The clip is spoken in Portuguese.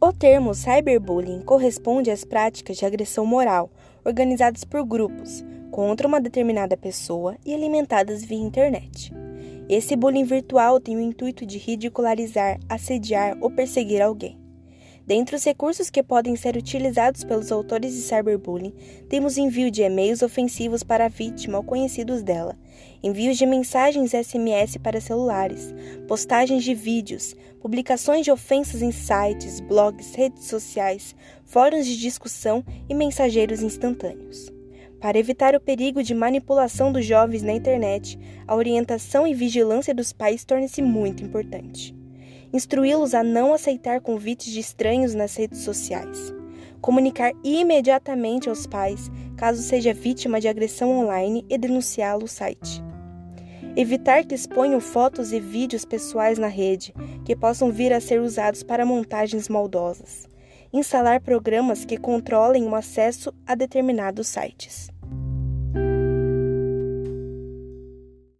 O termo cyberbullying corresponde às práticas de agressão moral organizadas por grupos contra uma determinada pessoa e alimentadas via internet. Esse bullying virtual tem o intuito de ridicularizar, assediar ou perseguir alguém. Dentre os recursos que podem ser utilizados pelos autores de cyberbullying, temos envio de e-mails ofensivos para a vítima ou conhecidos dela, envios de mensagens SMS para celulares, postagens de vídeos, publicações de ofensas em sites, blogs, redes sociais, fóruns de discussão e mensageiros instantâneos. Para evitar o perigo de manipulação dos jovens na internet, a orientação e vigilância dos pais torna-se muito importante instruí-los a não aceitar convites de estranhos nas redes sociais, comunicar imediatamente aos pais caso seja vítima de agressão online e denunciá-lo no site. Evitar que exponham fotos e vídeos pessoais na rede que possam vir a ser usados para montagens maldosas. Instalar programas que controlem o acesso a determinados sites.